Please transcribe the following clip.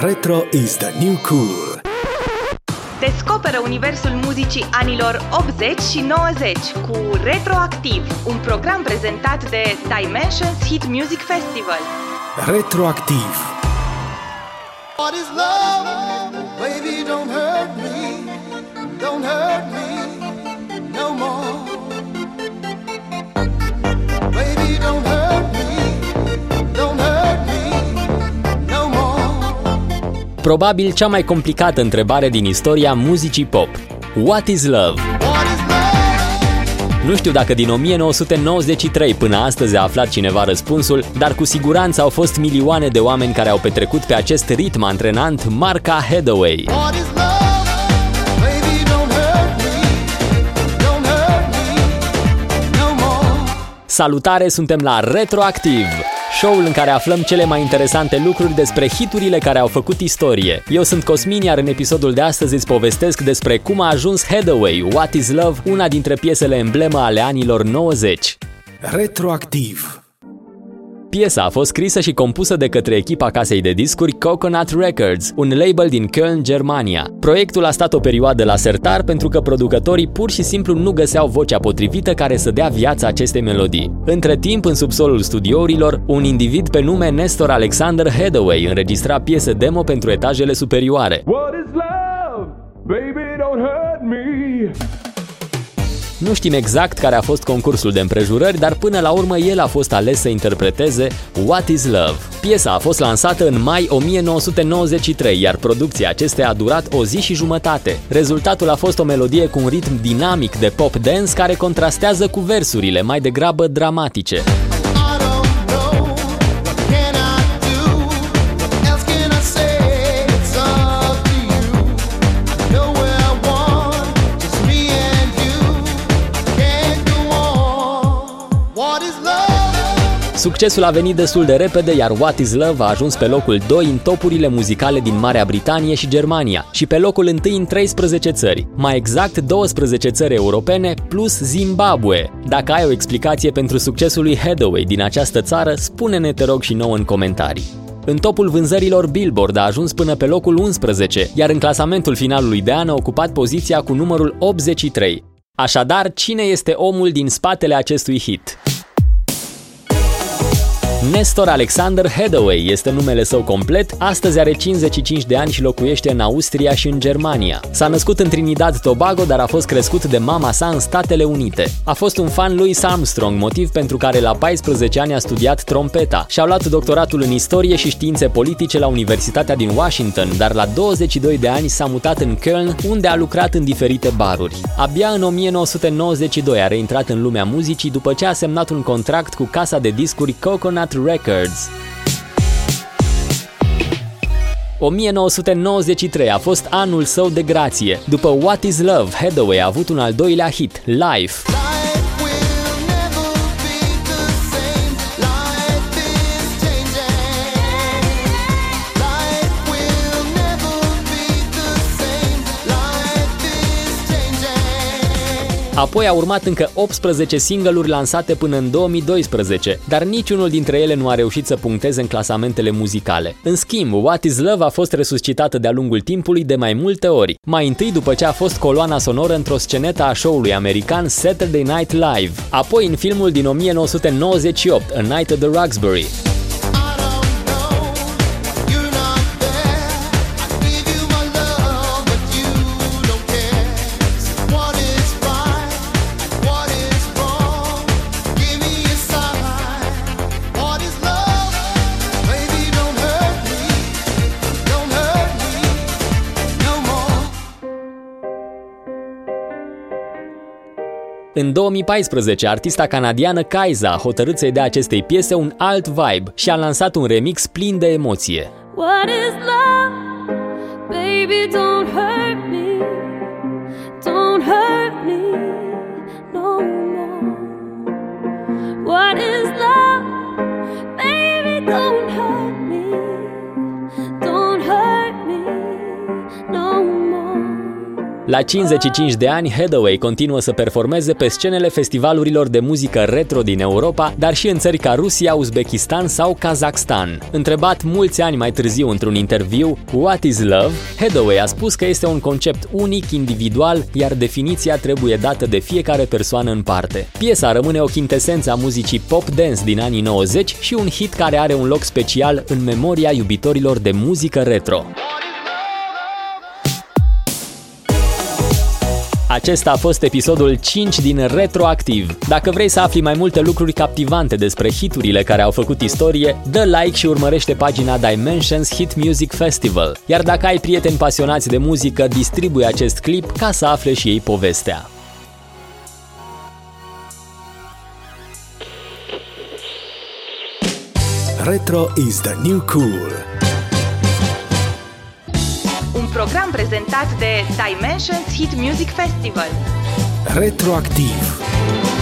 Retro is the new cool. Descoperă universul muzicii anilor 80 și 90 cu Retroactiv, un program prezentat de Dimensions Hit Music Festival. Retroactiv. What is love? Baby, don't hurt me. Don't hurt me no more. Probabil cea mai complicată întrebare din istoria muzicii pop. What is love? What is love? Nu știu dacă din 1993 până astăzi a aflat cineva răspunsul, dar cu siguranță au fost milioane de oameni care au petrecut pe acest ritm antrenant marca Headaway. What is love? Salutare, suntem la Retroactiv, show-ul în care aflăm cele mai interesante lucruri despre hiturile care au făcut istorie. Eu sunt Cosmin, iar în episodul de astăzi îți povestesc despre cum a ajuns Headaway, What is Love, una dintre piesele emblemă ale anilor 90. Retroactiv. Piesa a fost scrisă și compusă de către echipa casei de discuri Coconut Records, un label din Köln, Germania. Proiectul a stat o perioadă la sertar pentru că producătorii pur și simplu nu găseau vocea potrivită care să dea viață acestei melodii. Între timp, în subsolul studiourilor, un individ pe nume Nestor Alexander Hathaway înregistra piese demo pentru etajele superioare. What is love? Baby, don't hurt me. Nu știm exact care a fost concursul de împrejurări, dar până la urmă el a fost ales să interpreteze What is Love. Piesa a fost lansată în mai 1993, iar producția acesteia a durat o zi și jumătate. Rezultatul a fost o melodie cu un ritm dinamic de pop dance care contrastează cu versurile mai degrabă dramatice. Succesul a venit destul de repede, iar What is Love a ajuns pe locul 2 în topurile muzicale din Marea Britanie și Germania și pe locul 1 în 13 țări, mai exact 12 țări europene plus Zimbabwe. Dacă ai o explicație pentru succesul lui Hathaway din această țară, spune-ne te rog și nouă în comentarii. În topul vânzărilor Billboard a ajuns până pe locul 11, iar în clasamentul finalului de an a ocupat poziția cu numărul 83. Așadar, cine este omul din spatele acestui hit? Nestor Alexander Hathaway este numele său complet, astăzi are 55 de ani și locuiește în Austria și în Germania. S-a născut în Trinidad Tobago, dar a fost crescut de mama sa în Statele Unite. A fost un fan lui Armstrong, motiv pentru care la 14 ani a studiat trompeta și a luat doctoratul în istorie și științe politice la Universitatea din Washington, dar la 22 de ani s-a mutat în Köln, unde a lucrat în diferite baruri. Abia în 1992 a reintrat în lumea muzicii după ce a semnat un contract cu casa de discuri Coconut Records. 1993 a fost anul său de grație. După What is Love, Hathaway a avut un al doilea hit, Life. Apoi a urmat încă 18 single-uri lansate până în 2012, dar niciunul dintre ele nu a reușit să puncteze în clasamentele muzicale. În schimb, What is Love a fost resuscitată de-a lungul timpului de mai multe ori, mai întâi după ce a fost coloana sonoră într-o scenetă a show-ului american Saturday Night Live, apoi în filmul din 1998, A Night at the Roxbury. În 2014, artista canadiană Kaiza a hotărât să-i dea acestei piese un alt vibe și a lansat un remix plin de emoție. What is love? Baby, don't hurt me. La 55 de ani, Hathaway continuă să performeze pe scenele festivalurilor de muzică retro din Europa, dar și în țări ca Rusia, Uzbekistan sau Kazakhstan. Întrebat mulți ani mai târziu într-un interviu What is Love, Hathaway a spus că este un concept unic, individual, iar definiția trebuie dată de fiecare persoană în parte. Piesa rămâne o chintesență a muzicii pop-dance din anii 90 și un hit care are un loc special în memoria iubitorilor de muzică retro. Acesta a fost episodul 5 din Retroactiv. Dacă vrei să afli mai multe lucruri captivante despre hiturile care au făcut istorie, dă like și urmărește pagina Dimensions Hit Music Festival. Iar dacă ai prieteni pasionați de muzică, distribuie acest clip ca să afle și ei povestea. Retro is the new cool. Un program prezentat de Dimensions Hit Music Festival. Retroactiv.